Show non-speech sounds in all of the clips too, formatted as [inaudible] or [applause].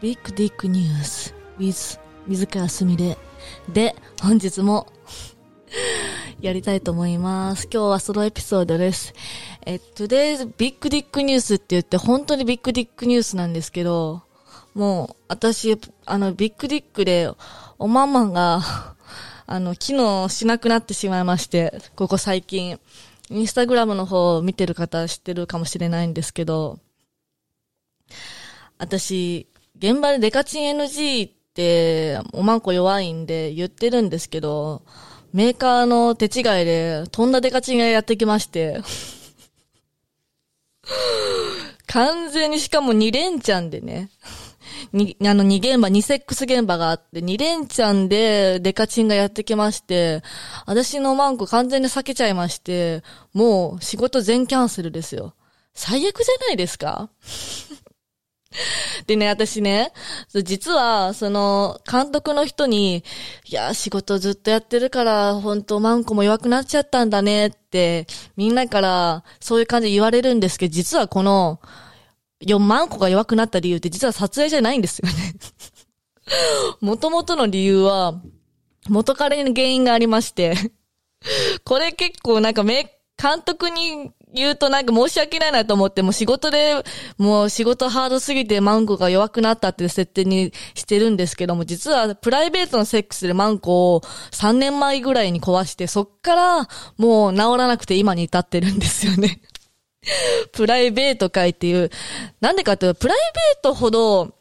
ビッグディックニュース with 水川すみれで、本日も [laughs] やりたいと思います。今日はソロエピソードです。え、today's ビッグディックニュースって言って本当にビッグディックニュースなんですけど、もう私、あの、ビッグディックでおまんまが [laughs] あの、機能しなくなってしまいまして、ここ最近。インスタグラムの方を見てる方知ってるかもしれないんですけど、私、現場でデカチン NG って、おまんこ弱いんで言ってるんですけど、メーカーの手違いで、とんだデカチンがやってきまして、[laughs] 完全にしかも2連チャンでね、に、あの、2現場、2セックス現場があって、2連チャンでデカチンがやってきまして、私のマンコ完全に避けちゃいまして、もう仕事全キャンセルですよ。最悪じゃないですか？[laughs] でね、私ね、実は、その、監督の人に、いや、仕事ずっとやってるから、本当マンコも弱くなっちゃったんだねって、みんなから、そういう感じで言われるんですけど、実はこの、4万個が弱くなった理由って実は撮影じゃないんですよね。[laughs] 元々の理由は、元彼に原因がありまして、これ結構なんかめ、監督に言うとなんか申し訳ないなと思って、もう仕事で、もう仕事ハードすぎてマンコが弱くなったっていう設定にしてるんですけども、実はプライベートのセックスでマンコを3年前ぐらいに壊して、そっからもう治らなくて今に至ってるんですよね。[laughs] プライベート会っていう、なんでかっていうと、プライベートほど、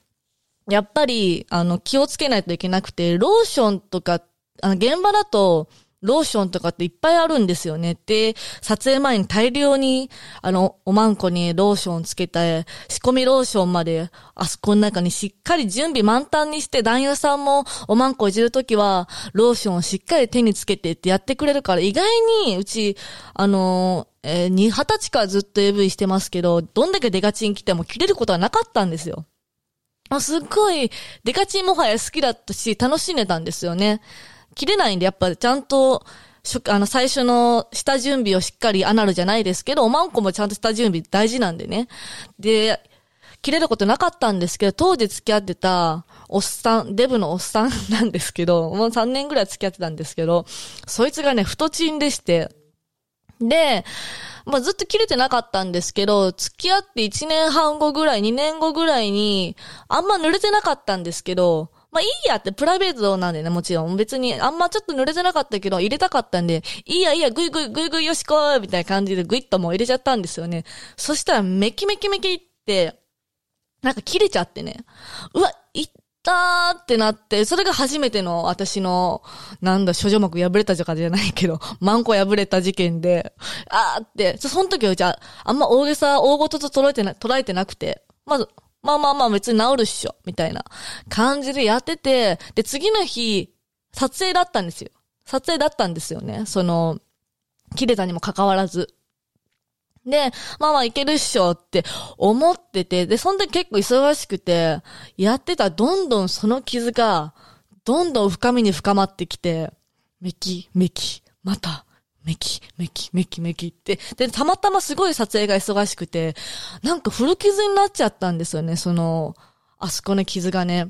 やっぱり、あの、気をつけないといけなくて、ローションとか、あの、現場だと、ローションとかっていっぱいあるんですよね。で、撮影前に大量に、あの、おまんこにローションつけて、仕込みローションまで、あそこの中にしっかり準備満タンにして、男優さんもおまんこいじるときは、ローションをしっかり手につけてってやってくれるから、意外に、うち、あのえー、二十歳からずっと AV してますけど、どんだけデカチン来ても切れることはなかったんですよ。あ、すっごい、デカチンもはや好きだったし、楽しんでたんですよね。切れないんで、やっぱちゃんと、あの、最初の下準備をしっかりアナルじゃないですけど、おまんこもちゃんと下準備大事なんでね。で、切れることなかったんですけど、当時付き合ってた、おっさん、デブのおっさんなんですけど、もう3年ぐらい付き合ってたんですけど、そいつがね、太チンでして、で、まあ、ずっと切れてなかったんですけど、付き合って1年半後ぐらい、2年後ぐらいに、あんま濡れてなかったんですけど、まあいいやってプライベートなんでね、もちろん。別にあんまちょっと濡れてなかったけど、入れたかったんで、いいやいいや、ぐいぐいぐいぐいよしこーみたいな感じでぐいっともう入れちゃったんですよね。そしたらメキメキメキって、なんか切れちゃってね。うわ、いったーってなって、それが初めての私の、なんだ、諸女目破れたとかじゃないけど、[laughs] マンコ破れた事件で、あーって、そその時はじゃあ、あんま大げさ、大ごとと捉えてな、捉えてなくて、まず、まあまあまあ別に治るっしょ、みたいな感じでやってて、で、次の日、撮影だったんですよ。撮影だったんですよね。その、切れたにもかかわらず。で、まあまあいけるっしょって思ってて、で、その時結構忙しくて、やってたらどんどんその傷が、どんどん深みに深まってきて、めき、めき、また、メキ、メキ、メキ、メキって。で、たまたますごい撮影が忙しくて、なんか古傷になっちゃったんですよね、その、あそこの傷がね。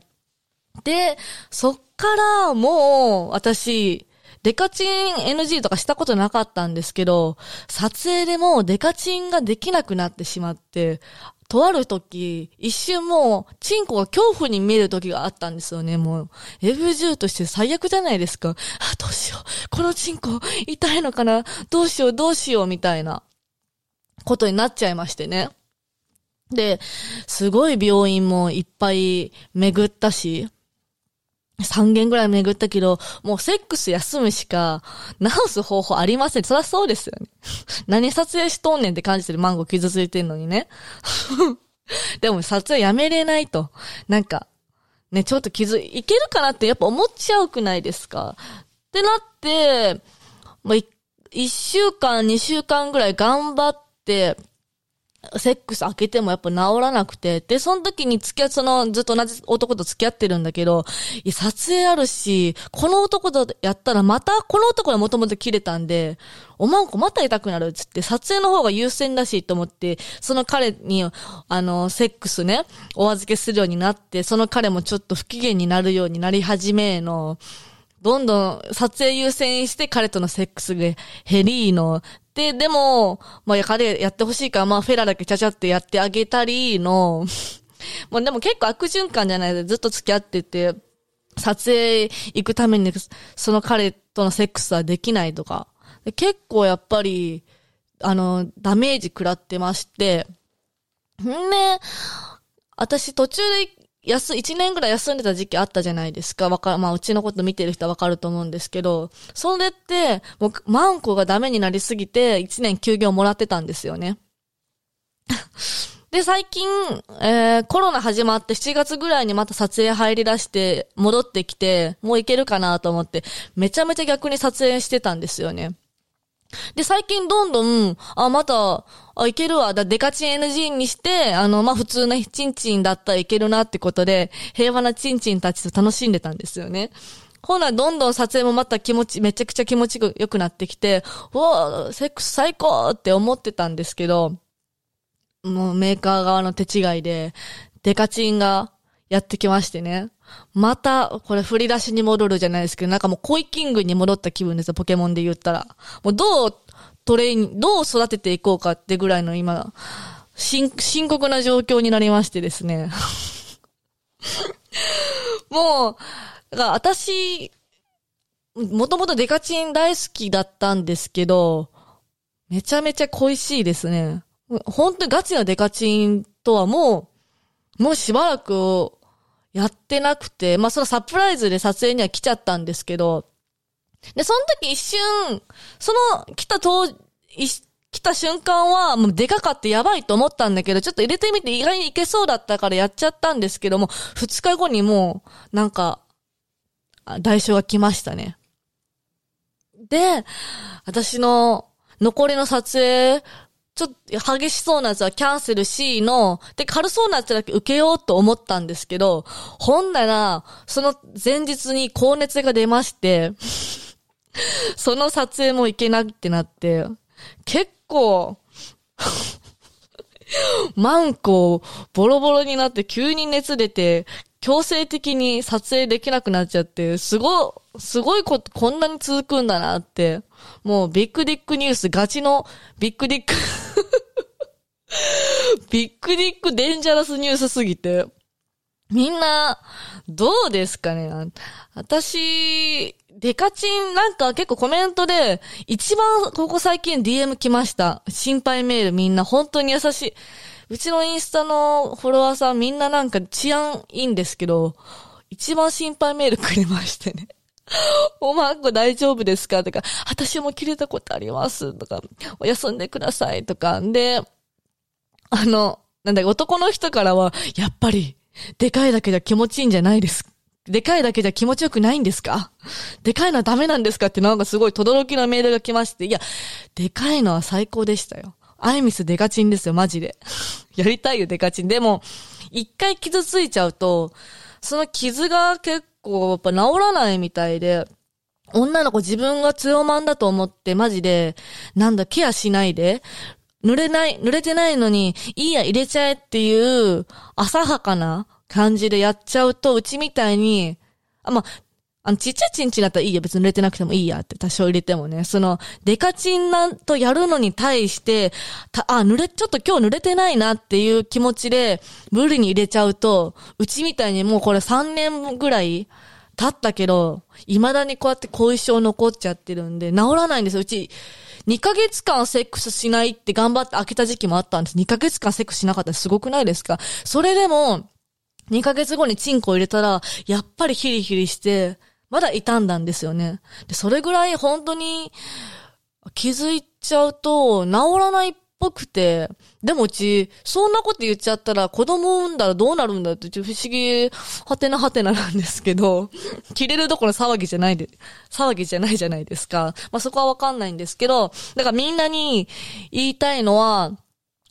で、そっからもう、私、デカチン NG とかしたことなかったんですけど、撮影でもデカチンができなくなってしまって、とある時、一瞬もう、チンコが恐怖に見える時があったんですよね、もう。F10 として最悪じゃないですか。あ、どうしよう。このチンコ、痛いのかなどうしよう、どうしよう、みたいな、ことになっちゃいましてね。で、すごい病院もいっぱい巡ったし、3軒ぐらい巡ったけど、もうセックス休むしか、治す方法ありません。そりゃそうですよね。[laughs] 何撮影しとんねんって感じてるマンゴー傷ついてんのにね。[laughs] でも撮影やめれないと。なんか、ね、ちょっと傷、いけるかなってやっぱ思っちゃうくないですかってなって、まあ、1週間、2週間ぐらい頑張って、セックス開けてもやっぱ治らなくて、で、その時に付き合、その、ずっと同じ男と付き合ってるんだけど、いや、撮影あるし、この男とやったらまた、この男がもともと切れたんで、おまんこまた痛くなるっつって、撮影の方が優先だしと思って、その彼に、あの、セックスね、お預けするようになって、その彼もちょっと不機嫌になるようになり始めの、どんどん撮影優先して彼とのセックスが減りの、で、でも、まあ、彼やってほしいから、まあ、フェラだけちゃちゃってやってあげたりの、[laughs] もうでも結構悪循環じゃないでずっと付き合ってて、撮影行くために、その彼とのセックスはできないとか。結構やっぱり、あの、ダメージ食らってまして、んで、私途中で休、一年ぐらい休んでた時期あったじゃないですか。わかまあ、うちのこと見てる人はわかると思うんですけど、それって、もう、マンコがダメになりすぎて、一年休業もらってたんですよね。[laughs] で、最近、えー、コロナ始まって7月ぐらいにまた撮影入り出して、戻ってきて、もういけるかなと思って、めちゃめちゃ逆に撮影してたんですよね。で、最近どんどん、あ、また、あ、いけるわ。だ、デカチン NG にして、あの、まあ、普通のチンチンだったらいけるなってことで、平和なチンチンたちと楽しんでたんですよね。ほな、どんどん撮影もまた気持ち、めちゃくちゃ気持ちよくなってきて、うわセックス最高って思ってたんですけど、もうメーカー側の手違いで、デカチンがやってきましてね。また、これ振り出しに戻るじゃないですけど、なんかもうコイキングに戻った気分ですよ、ポケモンで言ったら。もうどうトレイン、どう育てていこうかってぐらいの今、深、深刻な状況になりましてですね。[laughs] もう、だから私、もともとデカチン大好きだったんですけど、めちゃめちゃ恋しいですね。本当にガチなデカチンとはもう、もうしばらくやってなくて、まあそのサプライズで撮影には来ちゃったんですけど、で、その時一瞬、その来た当、来た瞬間はもうでかかってやばいと思ったんだけど、ちょっと入れてみて意外にいけそうだったからやっちゃったんですけども、二日後にもう、なんか、代償が来ましたね。で、私の残りの撮影ちょっと激しそうなやつはキャンセルしの、で、軽そうなやつだけ受けようと思ったんですけど、ほんなら、その前日に高熱が出まして、[laughs] その撮影も行けなってなって、結構 [laughs] マンコボロボロになって急に熱出て、強制的に撮影できなくなっちゃって、すご、すごいこ、こんなに続くんだなって。もうビッグディックニュース、ガチのビッグディック [laughs] ビッグディックデンジャラスニュースすぎて。みんな、どうですかね？私、デカチンなんか結構コメントで、一番ここ最近 DM 来ました。心配メールみんな本当に優しい。うちのインスタのフォロワーさんみんななんか治安いいんですけど、一番心配メールくれましてね。[laughs] おまんこ大丈夫ですかとか、私も切れたことありますとか、お休んでくださいとか。で、あの、なんだ、男の人からは、やっぱり、でかいだけじゃ気持ちいいんじゃないですでかいだけじゃ気持ちよくないんですか？でかいのはダメなんですか？ってなんかすごい轟きのメールが来まして、いや、でかいのは最高でしたよ。アイミスデカチンですよ、マジで。[laughs] やりたいよ、デカチン。でも、一回傷ついちゃうと、その傷が結構やっぱ治らないみたいで、女の子自分が強まんだと思ってマジで、なんだ、ケアしないで、濡れない、濡れてないのに、いいや入れちゃえっていう、浅はかな感じでやっちゃうと、うちみたいに、あ、ま、あの、ちっちゃいチンチンだったらいいや、別に濡れてなくてもいいやって多少入れてもね、その、デカチンなんとやるのに対して、た、あ、濡れ、ちょっと今日濡れてないなっていう気持ちで、無理に入れちゃうと、うちみたいにもうこれ3年ぐらい経ったけど、未だにこうやって後遺症残っちゃってるんで、治らないんですよ。うち、2ヶ月間セックスしないって頑張って開けた時期もあったんです。2ヶ月間セックスしなかったらすごくないですか？それでも、2ヶ月後にチンコ入れたら、やっぱりヒリヒリして、まだ傷んだんですよね。で、それぐらい本当に気づいちゃうと治らないっぽくて、でもうち、そんなこと言っちゃったら子供産んだらどうなるんだって不思議、はてなはてななんですけど、[laughs] 切れるどころ騒ぎじゃないで、騒ぎじゃないじゃないですか。まあ、そこはわかんないんですけど、だからみんなに言いたいのは、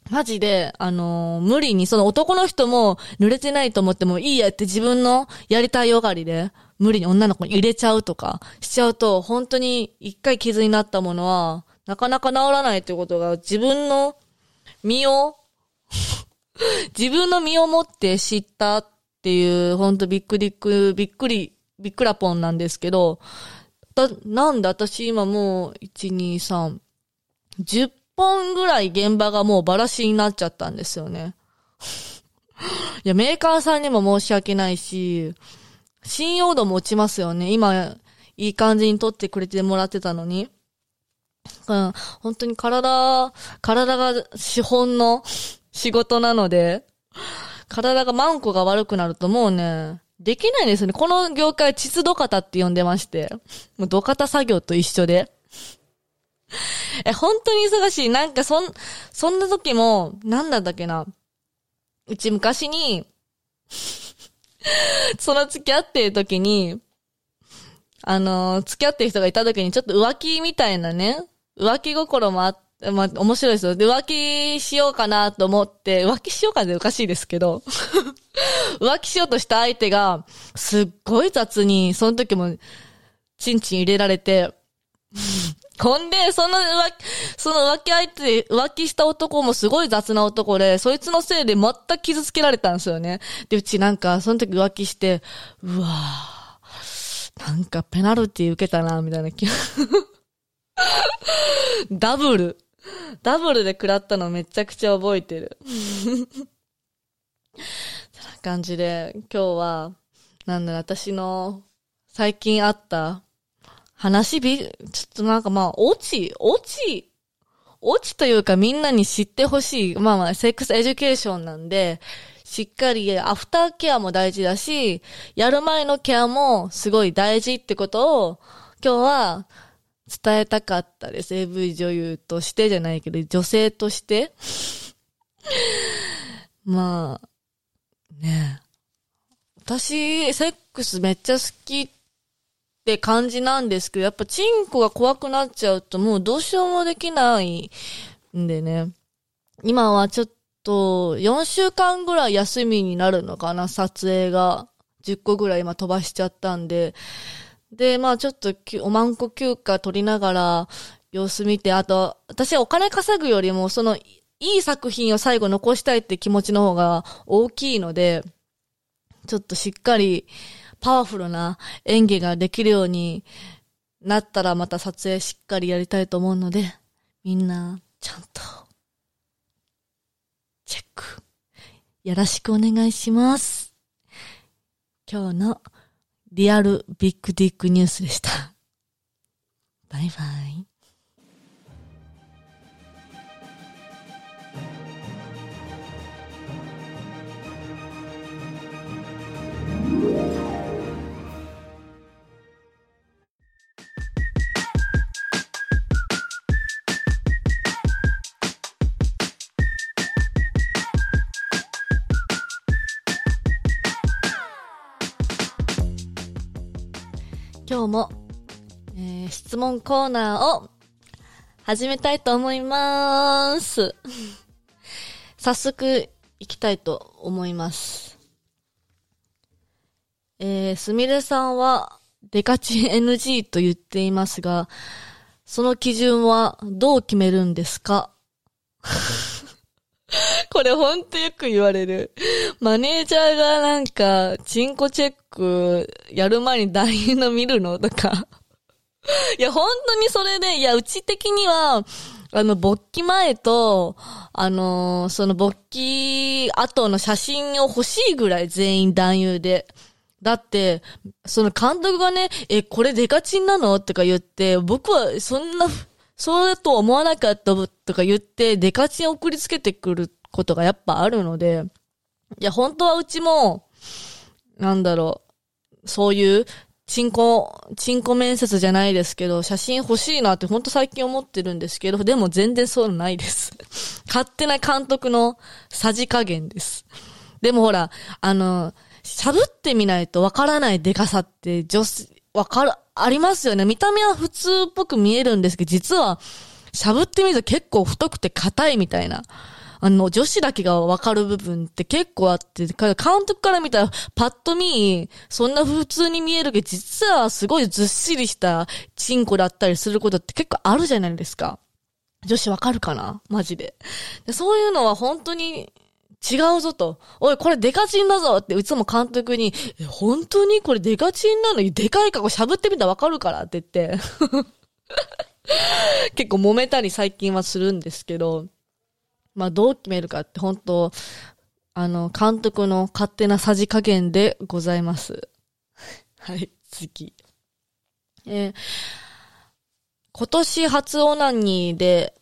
マジで、あのー、無理に、その男の人も濡れてないと思ってもいいやって自分のやりたいよがりで、無理に女の子に入れちゃうとかしちゃうと、本当に一回傷になったものは、なかなか治らないってことが自分の身を [laughs] 自分の身をもって知ったっていう、ほんとびっくりく、びっくり、びっくらぽんなんですけど、だ、なんで私今もう、1、2、3、10本ぐらい現場がもうバラシになっちゃったんですよね。いや、メーカーさんにも申し訳ないし、信用度も落ちますよね。今、いい感じに撮ってくれてもらってたのに。うん、本当に体、体が資本の仕事なので、体がマンコが悪くなるともうね、できないんですよね。この業界、膣土方って呼んでまして。もう土方作業と一緒で。え、本当に忙しい。なんかそん、そんな時も、なんだったっけな。うち昔に [laughs] その付き合ってる時に、あの、付き合ってる人がいた時にちょっと浮気みたいなね、浮気心もあって、まあ、面白いですよ。で、浮気しようかなと思って、浮気しようかっておかしいですけど、[laughs] 浮気しようとした相手が、すっごい雑に、その時も、チンチン入れられて、ほんで、その浮気、その浮気相手、浮気した男もすごい雑な男で、そいつのせいで全く傷つけられたんですよね。で、うちなんか、その時浮気して、うわぁ、なんかペナルティ受けたな、みたいな気が [laughs] ダブル。ダブルで食らったのめちゃくちゃ覚えてる。[laughs] そんな感じで、今日は、なんだろ、私の最近あった話び、ちょっとなんかまあ、落ち、落ち、落ちというかみんなに知ってほしい。まあまあ、 sex education なんで、しっかりアフターケアも大事だし、やる前のケアもすごい大事ってことを、今日は伝えたかったです。AV 女優としてじゃないけど、女性として。[laughs] まあ、ね私、セックスめっちゃ好きって感じなんですけど、やっぱチンコが怖くなっちゃうともうどうしようもできないんでね。今はちょっと4週間ぐらい休みになるのかな、撮影が。10個ぐらい今飛ばしちゃったんで。で、まあちょっとおまんこ休暇取りながら様子見て、あと、私はお金稼ぐよりもそのいい作品を最後残したいって気持ちの方が大きいので、ちょっとしっかりパワフルな演技ができるようになったらまた撮影しっかりやりたいと思うので、みんな、ちゃんと、チェック、よろしくお願いします。今日のリアルビッグディックニュースでした。バイバイ。今日も、えー、質問コーナーを始めたいと思います。[laughs] 早速行きたいと思います。えー、すみれさんはデカチン NG と言っていますが、その基準はどう決めるんですか？[laughs] これほんとよく言われる。マネージャーがなんか、チンコチェックやる前に男優の見るのとか。[laughs] いや、本当にそれで、いや、うち的には、あの、勃起前と、あのー、その勃起後の写真を欲しいぐらい全員男優で。だって、その監督がね、え、これデカチンなのとか言って、僕はそんな、そうだと思わなかったとか言って、デカチン送りつけてくることがやっぱあるので、いや、本当はうちも、なんだろう、そういう、チンコ、チンコ面接じゃないですけど、写真欲しいなってほんと最近思ってるんですけど、でも全然そうないです。[laughs] 勝手な監督のさじ加減です。でもほら、あの、喋ってみないとわからないデカさって女子、わかる、ありますよね。見た目は普通っぽく見えるんですけど、実は、喋ってみると結構太くて硬いみたいな。あの、女子だけがわかる部分って結構あって、監督から見たらパッと見、そんな普通に見えるけど、実はすごいずっしりしたチンコだったりすることって結構あるじゃないですか。女子わかるかな？マジでで。そういうのは本当に違うぞと。おい、これデカチンだぞって、いつも監督に、本当にこれデカチンなの？にでかいかこしゃぶってみたらわかるからって言って [laughs] 結構揉めたり最近はするんですけど、まあどう決めるかって本当、あの、監督の勝手なさじ加減でございます。[laughs] はい、次。えー、今年初オナニーで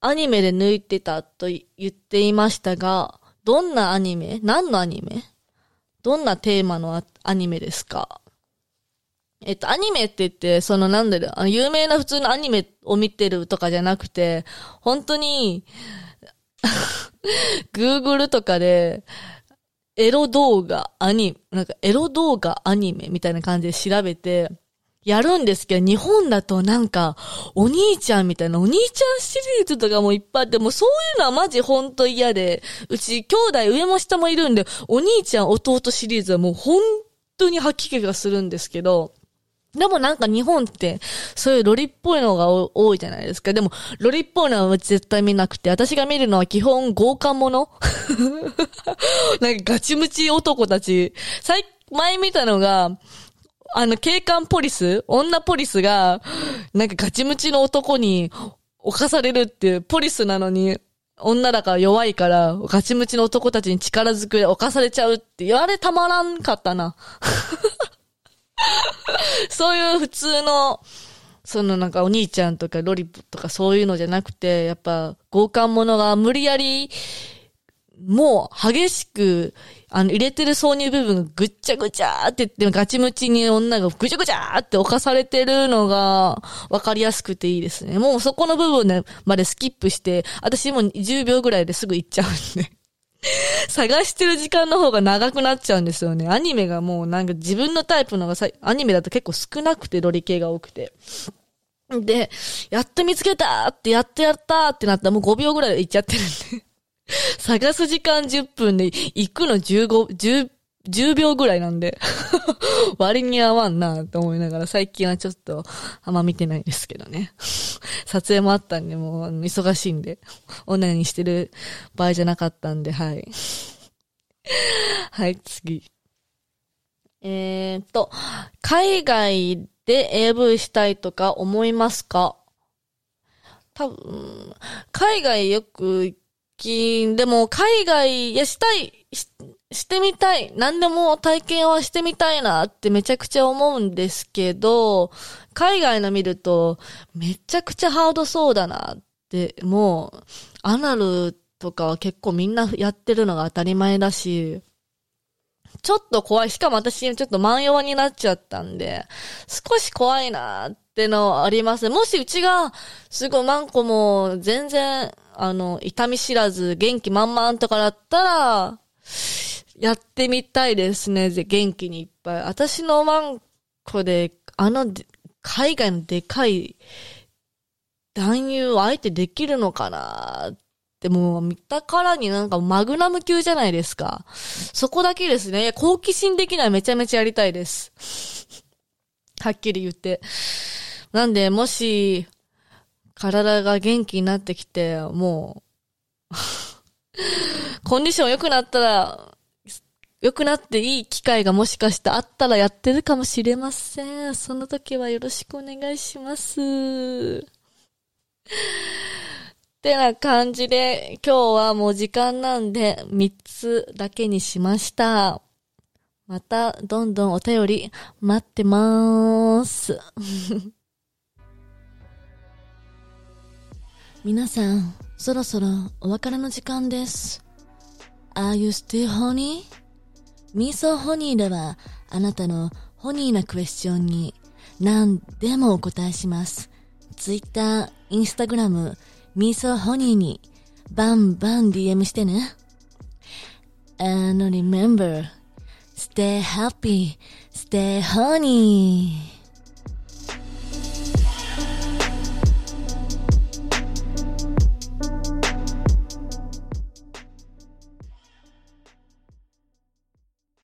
アニメで抜いてたと言っていましたが、どんなアニメ？何のアニメ？どんなテーマのアニメですか？えっと、アニメって言って、そのなんだろう、有名な普通のアニメを見てるとかじゃなくて、本当に、[laughs] Google とかで、エロ動画、アニメ、なんかエロ動画アニメみたいな感じで調べて、やるんですけど、日本だとなんか、お兄ちゃんみたいな、お兄ちゃんシリーズとかもいっぱいあって、もうそういうのはマジほんと嫌で、うち兄弟上も下もいるんで、お兄ちゃん弟シリーズはもう本当に吐き気がするんですけど、でもなんか日本って、そういうロリっぽいのが多いじゃないですか。でも、ロリっぽいのは絶対見なくて、私が見るのは基本豪華者 [laughs] なんかガチムチ男たち。最、前見たのが、あの、警官ポリス女ポリスが、なんかガチムチの男に侵されるっていう、ポリスなのに、女だから弱いから、ガチムチの男たちに力づくで侵されちゃうって言われたまらんかったな。[laughs] そういう普通の、そのなんかお兄ちゃんとかロリップとかそういうのじゃなくて、やっぱ強姦者が無理やり、もう激しく、あの入れてる挿入部分がぐっちゃぐちゃって言ってガチムチに女がぐちゃぐちゃって犯されてるのがわかりやすくていいですね。もうそこの部分までスキップして、私も10秒ぐらいですぐ行っちゃうんで。[laughs] 探してる時間の方が長くなっちゃうんですよね。アニメがもうなんか自分のタイプのがさ、アニメだと結構少なくて、ロリ系が多くて。で、やっと見つけたって、やっとやったってなったらもう5秒ぐらいで行っちゃってるんで。探す時間10分で行くの15、10 10秒ぐらいなんで [laughs] 割に合わんなと思いながら、最近はちょっと、あんま見てないですけどね。[laughs] 撮影もあったんで、もう、忙しいんで、オナニーしてる場合じゃなかったんで、はい。[laughs] はい、次。えーと、海外で AV したいとか思いますか？多分、海外よくき、でも海外、いや、したい、ししてみたい。何でも体験はしてみたいなってめちゃくちゃ思うんですけど、海外の見ると、めちゃくちゃハードそうだなって、もう、アナルとかは結構みんなやってるのが当たり前だし、ちょっと怖い。しかも私ちょっと万葉になっちゃったんで、少し怖いなっってのあります。もしうちが、すごいマンコも全然あの、痛み知らず、元気満々とかだったら、やってみたいですね。元気にいっぱい。私のワンコで、あの、海外のでかい男優を相手できるのかなってもう見たからになんかマグナム級じゃないですか。そこだけですね。好奇心的にはめちゃめちゃやりたいです。はっきり言って。なんで、もし、体が元気になってきて、もう [laughs] コンディション良くなったら、良くなっていい機会がもしかしてあったらやってるかもしれません。その時はよろしくお願いします。ってな感じで、今日はもう時間なんで3つだけにしました。また、どんどんお便り待ってまーす。[laughs] 皆さん、そろそろお別れの時間です。Are you still honey? ミーソーホニーでは、あなたのホニーなクエスチョンに何でもお答えします。Twitter、Instagram、ミーソーホニーにバンバン DM してね。And remember, stay happy, stay honey.